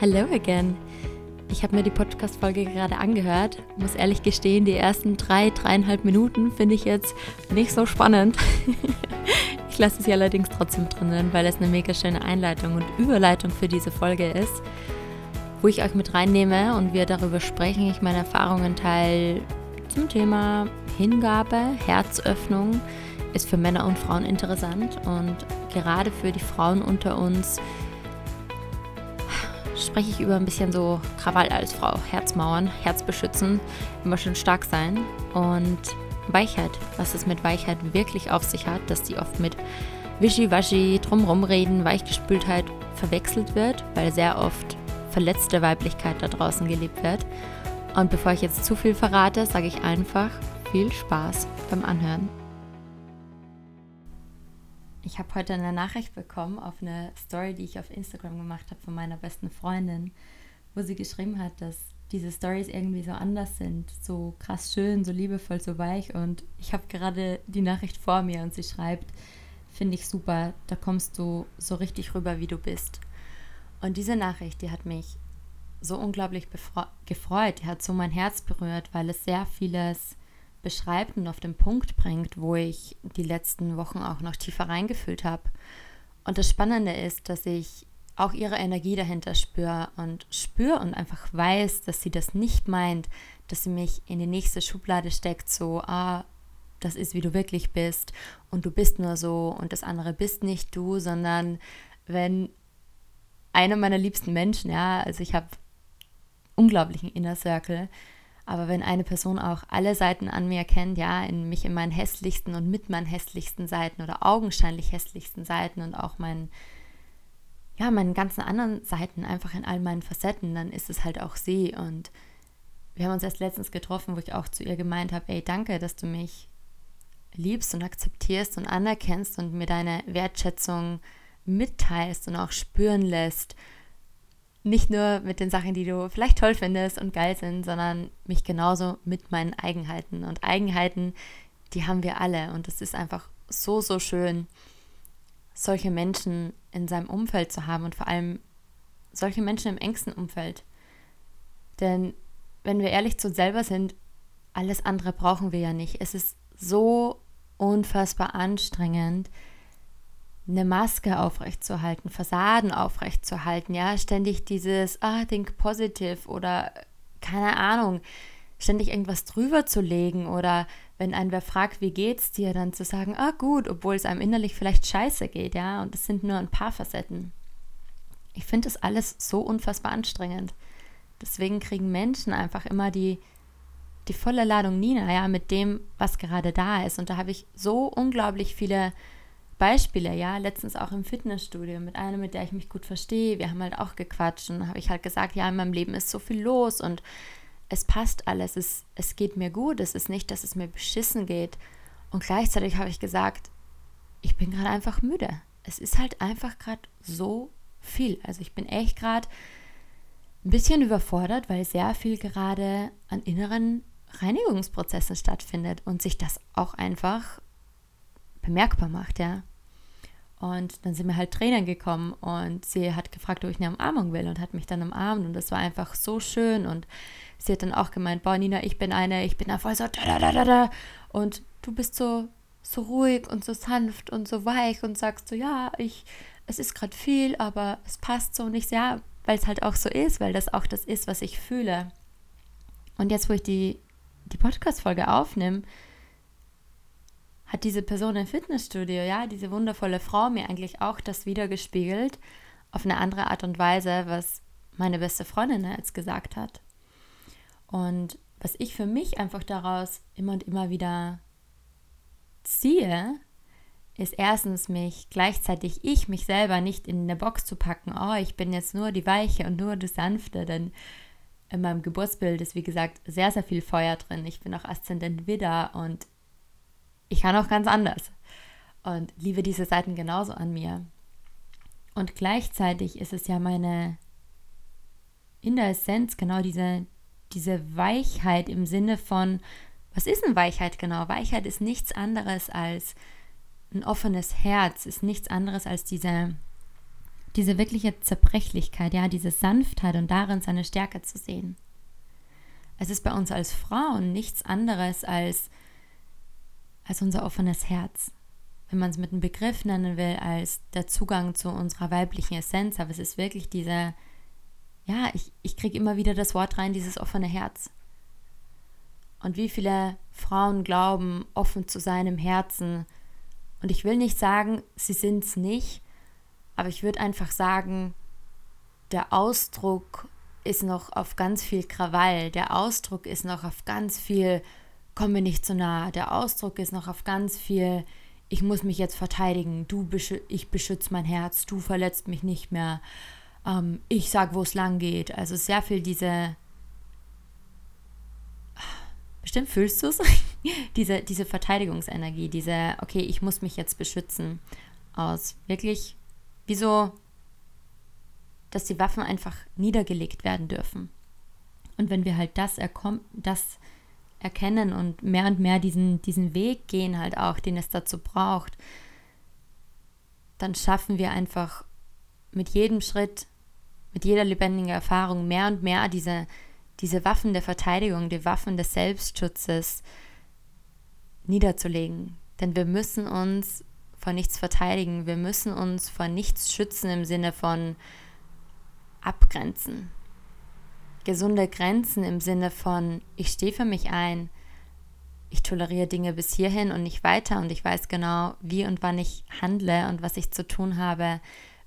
Hello again. Ich habe mir die Podcast-Folge gerade angehört. Muss ehrlich gestehen, die ersten drei, dreieinhalb Minuten finde ich jetzt nicht so spannend. ich lasse sie allerdings trotzdem drinnen, weil es eine mega schöne Einleitung und Überleitung für diese Folge ist, wo ich euch mit reinnehme und wir darüber sprechen, ich meine Erfahrungen teile zum Thema Hingabe, Herzöffnung. Ist für Männer und Frauen interessant und gerade für die Frauen unter uns spreche ich über ein bisschen so Krawall als Frau, Herzmauern, Herz beschützen, immer schön stark sein und Weichheit, was es mit Weichheit wirklich auf sich hat, dass die oft mit Wischiwaschi, drumrum reden, Weichgespültheit verwechselt wird, weil sehr oft verletzte Weiblichkeit da draußen gelebt wird. Und bevor ich jetzt zu viel verrate, sage ich einfach viel Spaß beim Anhören. Ich habe heute eine Nachricht bekommen auf eine Story, die ich auf Instagram gemacht habe von meiner besten Freundin, wo sie geschrieben hat, dass diese Stories irgendwie so anders sind, so krass schön, so liebevoll, so weich. Und ich habe gerade die Nachricht vor mir und sie schreibt, finde ich super, da kommst du so richtig rüber, wie du bist. Und diese Nachricht, die hat mich so unglaublich gefreut, die hat so mein Herz berührt, weil es sehr vieles beschreibt und auf den Punkt bringt, wo ich die letzten Wochen auch noch tiefer reingefühlt habe. Und das Spannende ist, dass ich auch ihre Energie dahinter spüre und spüre und einfach weiß, dass sie das nicht meint, dass sie mich in die nächste Schublade steckt, so, ah, das ist, wie du wirklich bist und du bist nur so und das andere bist nicht du, sondern wenn einer meiner liebsten Menschen, ja, also ich habe unglaublichen Inner Circle, aber wenn eine Person auch alle Seiten an mir kennt, ja, in mich in meinen hässlichsten und mit meinen hässlichsten Seiten oder augenscheinlich hässlichsten Seiten und auch meinen, ja, meinen ganzen anderen Seiten, einfach in all meinen Facetten, dann ist es halt auch sie. Und wir haben uns erst letztens getroffen, wo ich auch zu ihr gemeint habe, ey, danke, dass du mich liebst und akzeptierst und anerkennst und mir deine Wertschätzung mitteilst und auch spüren lässt nicht nur mit den Sachen, die du vielleicht toll findest und geil sind, sondern mich genauso mit meinen Eigenheiten. Und Eigenheiten, die haben wir alle. Und es ist einfach so, so schön, solche Menschen in seinem Umfeld zu haben und vor allem solche Menschen im engsten Umfeld. Denn wenn wir ehrlich zu uns selber sind, alles andere brauchen wir ja nicht. Es ist so unfassbar anstrengend, eine Maske aufrechtzuerhalten, Fassaden aufrechtzuerhalten, ja, ständig dieses, ah, think positive oder keine Ahnung, ständig irgendwas drüber zu legen oder wenn ein wer fragt, wie geht's dir, dann zu sagen, ah, gut, obwohl es einem innerlich vielleicht scheiße geht, ja, und es sind nur ein paar Facetten. Ich finde das alles so unfassbar anstrengend. Deswegen kriegen Menschen einfach immer die, die volle Ladung Nina, ja, mit dem, was gerade da ist. Und da habe ich so unglaublich viele Beispiele, ja, letztens auch im Fitnessstudio mit einer, mit der ich mich gut verstehe. Wir haben halt auch gequatscht und habe ich halt gesagt, ja, in meinem Leben ist so viel los und es passt alles, es, es geht mir gut, es ist nicht, dass es mir beschissen geht. Und gleichzeitig habe ich gesagt, ich bin gerade einfach müde. Es ist halt einfach gerade so viel. Also ich bin echt gerade ein bisschen überfordert, weil sehr viel gerade an inneren Reinigungsprozessen stattfindet und sich das auch einfach bemerkbar macht, ja. Und dann sind wir halt Tränen gekommen und sie hat gefragt, ob ich eine Umarmung will und hat mich dann umarmt und das war einfach so schön und sie hat dann auch gemeint, boah Nina, ich bin eine, ich bin da voll so da und du bist so so ruhig und so sanft und so weich und sagst so, ja, ich, es ist gerade viel, aber es passt so nicht, ja, weil es halt auch so ist, weil das auch das ist, was ich fühle. Und jetzt, wo ich die, die Podcast-Folge aufnehme, hat diese Person im Fitnessstudio, ja, diese wundervolle Frau mir eigentlich auch das wiedergespiegelt, auf eine andere Art und Weise, was meine beste Freundin jetzt gesagt hat. Und was ich für mich einfach daraus immer und immer wieder ziehe, ist erstens mich gleichzeitig ich mich selber nicht in eine Box zu packen, oh, ich bin jetzt nur die Weiche und nur die Sanfte, denn in meinem Geburtsbild ist wie gesagt sehr, sehr viel Feuer drin. Ich bin auch Aszendent Widder und ich kann auch ganz anders und liebe diese Seiten genauso an mir. Und gleichzeitig ist es ja meine in der Essenz genau diese, diese Weichheit im Sinne von, was ist eine Weichheit genau? Weichheit ist nichts anderes als ein offenes Herz, ist nichts anderes als diese diese wirkliche Zerbrechlichkeit, ja, diese Sanftheit und darin seine Stärke zu sehen. Es ist bei uns als Frauen nichts anderes als, als unser offenes Herz. Wenn man es mit einem Begriff nennen will, als der Zugang zu unserer weiblichen Essenz, aber es ist wirklich diese, ja, ich, ich kriege immer wieder das Wort rein, dieses offene Herz. Und wie viele Frauen glauben, offen zu sein im Herzen. Und ich will nicht sagen, sie sind es nicht, aber ich würde einfach sagen, der Ausdruck ist noch auf ganz viel Krawall. Der Ausdruck ist noch auf ganz viel, komm mir nicht zu nah. Der Ausdruck ist noch auf ganz viel, ich muss mich jetzt verteidigen. Du beschü ich beschütze mein Herz. Du verletzt mich nicht mehr. Ähm, ich sag, wo es lang geht. Also sehr viel diese. Bestimmt fühlst du es? diese, diese Verteidigungsenergie, diese, okay, ich muss mich jetzt beschützen. Aus wirklich Wieso, dass die Waffen einfach niedergelegt werden dürfen. Und wenn wir halt das, das erkennen und mehr und mehr diesen, diesen Weg gehen, halt auch, den es dazu braucht, dann schaffen wir einfach mit jedem Schritt, mit jeder lebendigen Erfahrung mehr und mehr diese, diese Waffen der Verteidigung, die Waffen des Selbstschutzes niederzulegen. Denn wir müssen uns vor nichts verteidigen. Wir müssen uns vor nichts schützen im Sinne von abgrenzen. Gesunde Grenzen im Sinne von, ich stehe für mich ein, ich toleriere Dinge bis hierhin und nicht weiter und ich weiß genau, wie und wann ich handle und was ich zu tun habe,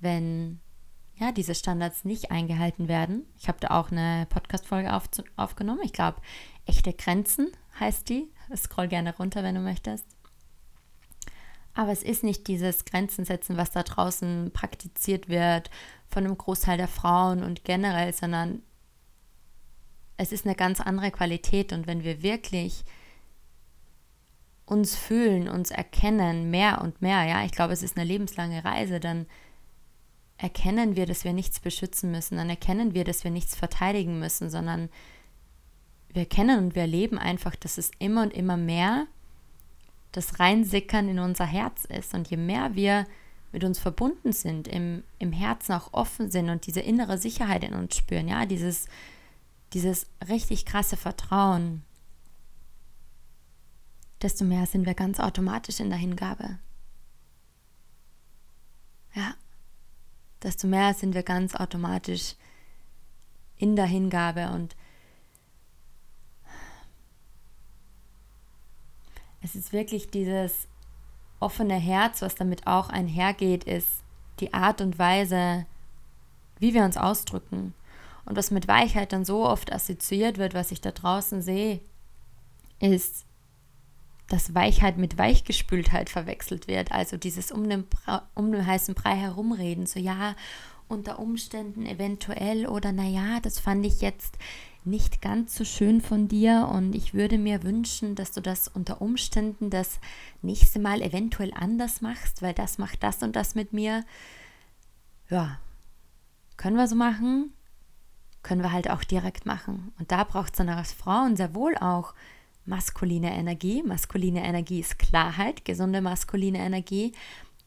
wenn ja, diese Standards nicht eingehalten werden. Ich habe da auch eine Podcast-Folge auf, aufgenommen. Ich glaube, echte Grenzen heißt die. Scroll gerne runter, wenn du möchtest. Aber es ist nicht dieses Grenzen setzen, was da draußen praktiziert wird von einem Großteil der Frauen und generell, sondern es ist eine ganz andere Qualität. Und wenn wir wirklich uns fühlen, uns erkennen, mehr und mehr, ja, ich glaube, es ist eine lebenslange Reise, dann erkennen wir, dass wir nichts beschützen müssen, dann erkennen wir, dass wir nichts verteidigen müssen, sondern wir erkennen und wir erleben einfach, dass es immer und immer mehr das Reinsickern in unser Herz ist. Und je mehr wir mit uns verbunden sind, im, im Herzen auch offen sind und diese innere Sicherheit in uns spüren, ja, dieses, dieses richtig krasse Vertrauen, desto mehr sind wir ganz automatisch in der Hingabe. Ja, desto mehr sind wir ganz automatisch in der Hingabe und es ist wirklich dieses offene Herz, was damit auch einhergeht, ist die Art und Weise, wie wir uns ausdrücken. Und was mit Weichheit dann so oft assoziiert wird, was ich da draußen sehe, ist, dass Weichheit mit Weichgespültheit verwechselt wird. Also dieses um den, um den heißen Brei herumreden. So ja, unter Umständen eventuell oder naja, das fand ich jetzt nicht ganz so schön von dir und ich würde mir wünschen, dass du das unter Umständen das nächste Mal eventuell anders machst, weil das macht das und das mit mir. Ja, können wir so machen, können wir halt auch direkt machen. Und da braucht es dann als Frauen sehr wohl auch maskuline Energie. Maskuline Energie ist Klarheit, gesunde maskuline Energie,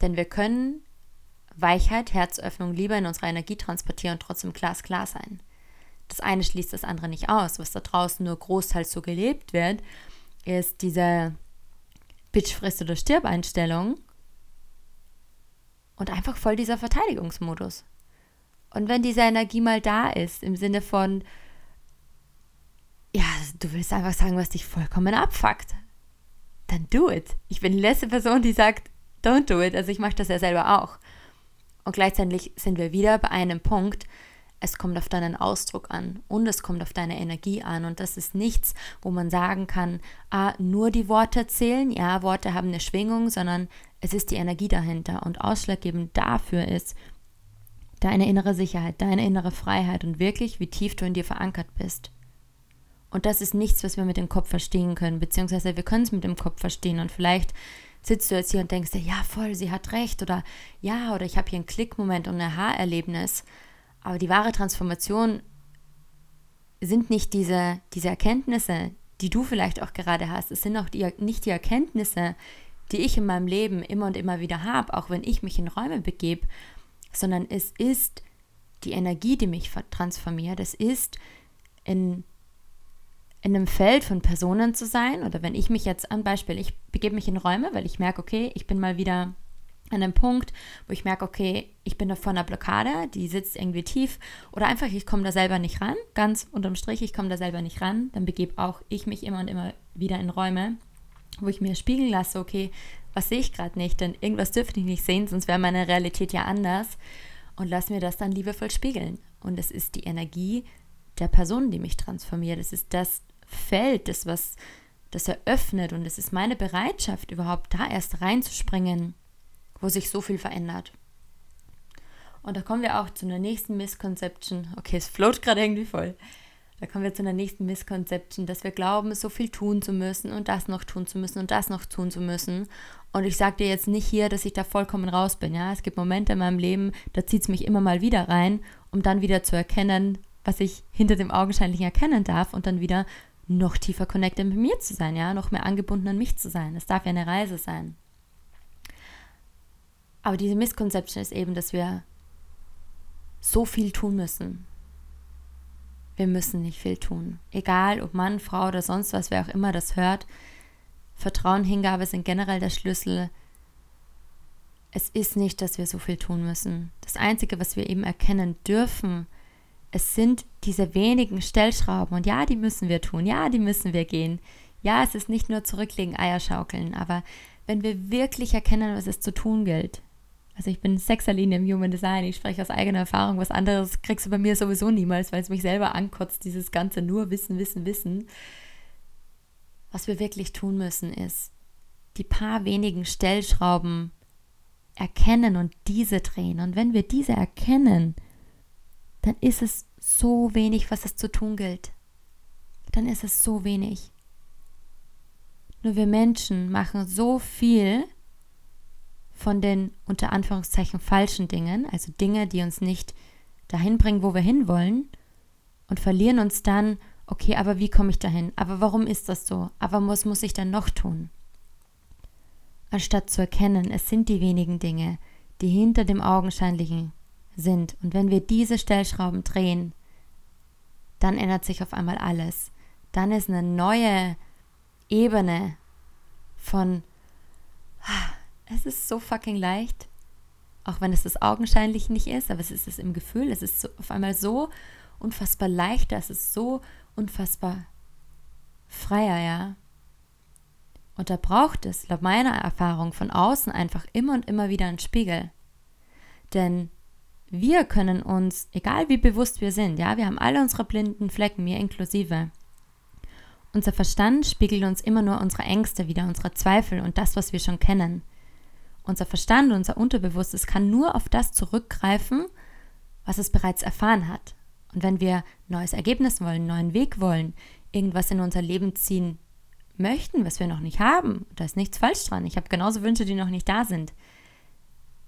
denn wir können Weichheit, Herzöffnung, Liebe in unserer Energie transportieren und trotzdem glasklar sein das eine schließt das andere nicht aus. Was da draußen nur großteils so gelebt wird, ist diese Bitch frisst oder stirb Einstellung und einfach voll dieser Verteidigungsmodus. Und wenn diese Energie mal da ist, im Sinne von, ja, du willst einfach sagen, was dich vollkommen abfuckt, dann do it. Ich bin die letzte Person, die sagt, don't do it. Also ich mache das ja selber auch. Und gleichzeitig sind wir wieder bei einem Punkt, es kommt auf deinen Ausdruck an und es kommt auf deine Energie an. Und das ist nichts, wo man sagen kann, ah, nur die Worte zählen. Ja, Worte haben eine Schwingung, sondern es ist die Energie dahinter. Und ausschlaggebend dafür ist deine innere Sicherheit, deine innere Freiheit und wirklich, wie tief du in dir verankert bist. Und das ist nichts, was wir mit dem Kopf verstehen können, beziehungsweise wir können es mit dem Kopf verstehen. Und vielleicht sitzt du jetzt hier und denkst dir, ja, voll, sie hat recht. Oder ja, oder ich habe hier einen Klickmoment und ein Aha-Erlebnis. Aber die wahre Transformation sind nicht diese, diese Erkenntnisse, die du vielleicht auch gerade hast. Es sind auch die, nicht die Erkenntnisse, die ich in meinem Leben immer und immer wieder habe, auch wenn ich mich in Räume begebe, sondern es ist die Energie, die mich transformiert. Es ist in, in einem Feld von Personen zu sein. Oder wenn ich mich jetzt an Beispiel, ich begebe mich in Räume, weil ich merke, okay, ich bin mal wieder an einem Punkt, wo ich merke, okay, ich bin da vor einer Blockade, die sitzt irgendwie tief. Oder einfach, ich komme da selber nicht ran, ganz unterm Strich, ich komme da selber nicht ran, dann begebe auch ich mich immer und immer wieder in Räume, wo ich mir spiegeln lasse, okay, was sehe ich gerade nicht, denn irgendwas dürfte ich nicht sehen, sonst wäre meine Realität ja anders und lass mir das dann liebevoll spiegeln. Und es ist die Energie der Person, die mich transformiert. Es ist das Feld, das was das eröffnet und es ist meine Bereitschaft, überhaupt da erst reinzuspringen wo sich so viel verändert. Und da kommen wir auch zu einer nächsten Misconception. Okay, es float gerade irgendwie voll. Da kommen wir zu einer nächsten Misconception, dass wir glauben, so viel tun zu müssen und das noch tun zu müssen und das noch tun zu müssen. Und ich sage dir jetzt nicht hier, dass ich da vollkommen raus bin. Ja, es gibt Momente in meinem Leben, da zieht es mich immer mal wieder rein, um dann wieder zu erkennen, was ich hinter dem Augenscheinlichen erkennen darf und dann wieder noch tiefer connected mit mir zu sein, ja, noch mehr angebunden an mich zu sein. Es darf ja eine Reise sein. Aber diese Misconception ist eben, dass wir so viel tun müssen. Wir müssen nicht viel tun. Egal ob Mann, Frau oder sonst was, wer auch immer das hört. Vertrauen, Hingabe sind generell der Schlüssel. Es ist nicht, dass wir so viel tun müssen. Das Einzige, was wir eben erkennen dürfen, es sind diese wenigen Stellschrauben. Und ja, die müssen wir tun. Ja, die müssen wir gehen. Ja, es ist nicht nur zurücklegen, Eier schaukeln. Aber wenn wir wirklich erkennen, was es zu tun gilt, also ich bin Sexerlinie im Human Design, ich spreche aus eigener Erfahrung, was anderes kriegst du bei mir sowieso niemals, weil es mich selber ankotzt, dieses ganze nur Wissen, Wissen, Wissen. Was wir wirklich tun müssen, ist die paar wenigen Stellschrauben erkennen und diese drehen. Und wenn wir diese erkennen, dann ist es so wenig, was es zu tun gilt. Dann ist es so wenig. Nur wir Menschen machen so viel, von den unter Anführungszeichen falschen Dingen, also Dinge, die uns nicht dahin bringen, wo wir hinwollen, und verlieren uns dann, okay, aber wie komme ich dahin? Aber warum ist das so? Aber was muss ich dann noch tun? Anstatt zu erkennen, es sind die wenigen Dinge, die hinter dem Augenscheinlichen sind. Und wenn wir diese Stellschrauben drehen, dann ändert sich auf einmal alles. Dann ist eine neue Ebene von es ist so fucking leicht. Auch wenn es das augenscheinlich nicht ist, aber es ist es im Gefühl. Es ist so, auf einmal so unfassbar leichter. Es ist so unfassbar freier, ja. Und da braucht es, laut meiner Erfahrung, von außen einfach immer und immer wieder einen Spiegel. Denn wir können uns, egal wie bewusst wir sind, ja, wir haben alle unsere blinden Flecken, mir inklusive. Unser Verstand spiegelt uns immer nur unsere Ängste wieder, unsere Zweifel und das, was wir schon kennen. Unser Verstand, unser Unterbewusstes kann nur auf das zurückgreifen, was es bereits erfahren hat. Und wenn wir neues Ergebnis wollen, neuen Weg wollen, irgendwas in unser Leben ziehen möchten, was wir noch nicht haben, da ist nichts falsch dran. Ich habe genauso Wünsche, die noch nicht da sind.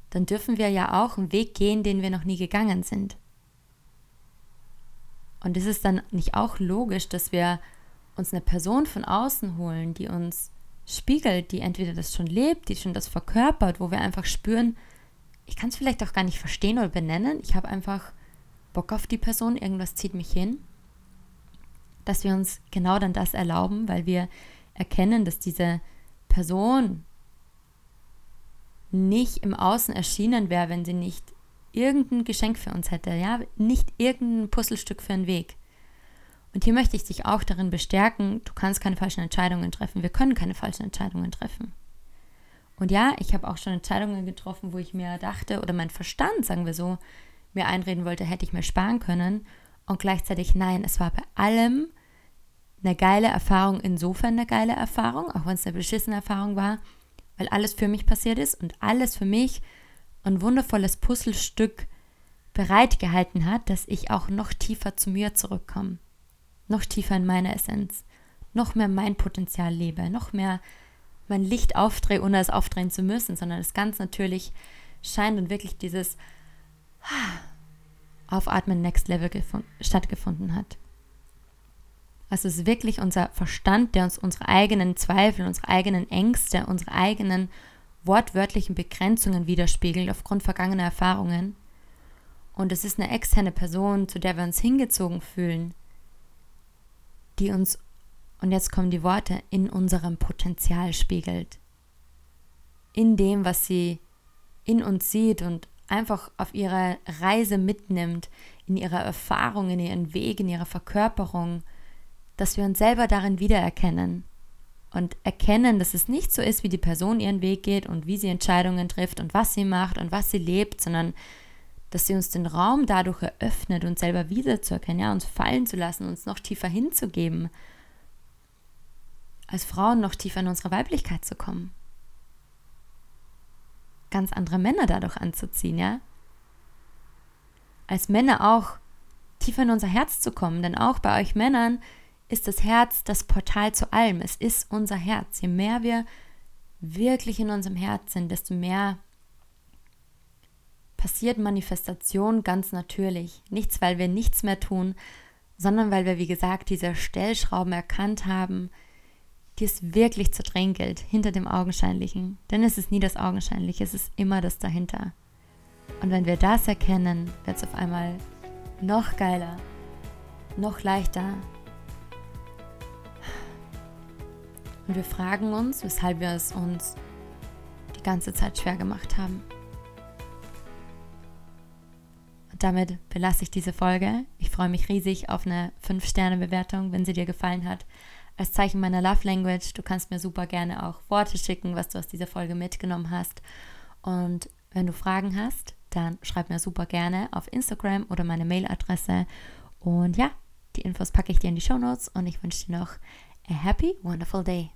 Dann dürfen wir ja auch einen Weg gehen, den wir noch nie gegangen sind. Und ist es dann nicht auch logisch, dass wir uns eine Person von außen holen, die uns spiegelt, die entweder das schon lebt, die schon das verkörpert, wo wir einfach spüren, ich kann es vielleicht auch gar nicht verstehen oder benennen, ich habe einfach Bock auf die Person, irgendwas zieht mich hin, dass wir uns genau dann das erlauben, weil wir erkennen, dass diese Person nicht im Außen erschienen wäre, wenn sie nicht irgendein Geschenk für uns hätte, ja, nicht irgendein Puzzlestück für einen Weg. Und hier möchte ich dich auch darin bestärken, du kannst keine falschen Entscheidungen treffen. Wir können keine falschen Entscheidungen treffen. Und ja, ich habe auch schon Entscheidungen getroffen, wo ich mir dachte, oder mein Verstand, sagen wir so, mir einreden wollte, hätte ich mir sparen können. Und gleichzeitig, nein, es war bei allem eine geile Erfahrung, insofern eine geile Erfahrung, auch wenn es eine beschissene Erfahrung war, weil alles für mich passiert ist und alles für mich ein wundervolles Puzzlestück bereitgehalten hat, dass ich auch noch tiefer zu mir zurückkomme noch tiefer in meine Essenz, noch mehr mein Potenzial lebe, noch mehr mein Licht aufdrehe, ohne es aufdrehen zu müssen, sondern es ganz natürlich scheint und wirklich dieses Aufatmen Next Level stattgefunden hat. Also es ist wirklich unser Verstand, der uns unsere eigenen Zweifel, unsere eigenen Ängste, unsere eigenen wortwörtlichen Begrenzungen widerspiegelt aufgrund vergangener Erfahrungen und es ist eine externe Person, zu der wir uns hingezogen fühlen, die uns, und jetzt kommen die Worte, in unserem Potenzial spiegelt. In dem, was sie in uns sieht und einfach auf ihrer Reise mitnimmt, in ihrer Erfahrung, in ihren Weg, in ihrer Verkörperung, dass wir uns selber darin wiedererkennen und erkennen, dass es nicht so ist, wie die Person ihren Weg geht und wie sie Entscheidungen trifft und was sie macht und was sie lebt, sondern dass sie uns den Raum dadurch eröffnet, uns selber wiederzuerkennen, ja, uns fallen zu lassen, uns noch tiefer hinzugeben, als Frauen noch tiefer in unsere Weiblichkeit zu kommen. Ganz andere Männer dadurch anzuziehen, ja. Als Männer auch tiefer in unser Herz zu kommen, denn auch bei euch Männern ist das Herz das Portal zu allem. Es ist unser Herz. Je mehr wir wirklich in unserem Herz sind, desto mehr passiert Manifestation ganz natürlich. Nichts, weil wir nichts mehr tun, sondern weil wir, wie gesagt, diese Stellschrauben erkannt haben, die es wirklich zu drehen gilt, hinter dem Augenscheinlichen. Denn es ist nie das Augenscheinliche, es ist immer das dahinter. Und wenn wir das erkennen, wird es auf einmal noch geiler, noch leichter, Und wir fragen uns, weshalb wir es uns die ganze Zeit schwer gemacht haben. Damit belasse ich diese Folge. Ich freue mich riesig auf eine 5-Sterne-Bewertung, wenn sie dir gefallen hat. Als Zeichen meiner Love Language, du kannst mir super gerne auch Worte schicken, was du aus dieser Folge mitgenommen hast. Und wenn du Fragen hast, dann schreib mir super gerne auf Instagram oder meine Mailadresse. Und ja, die Infos packe ich dir in die Show Notes und ich wünsche dir noch a happy, wonderful day.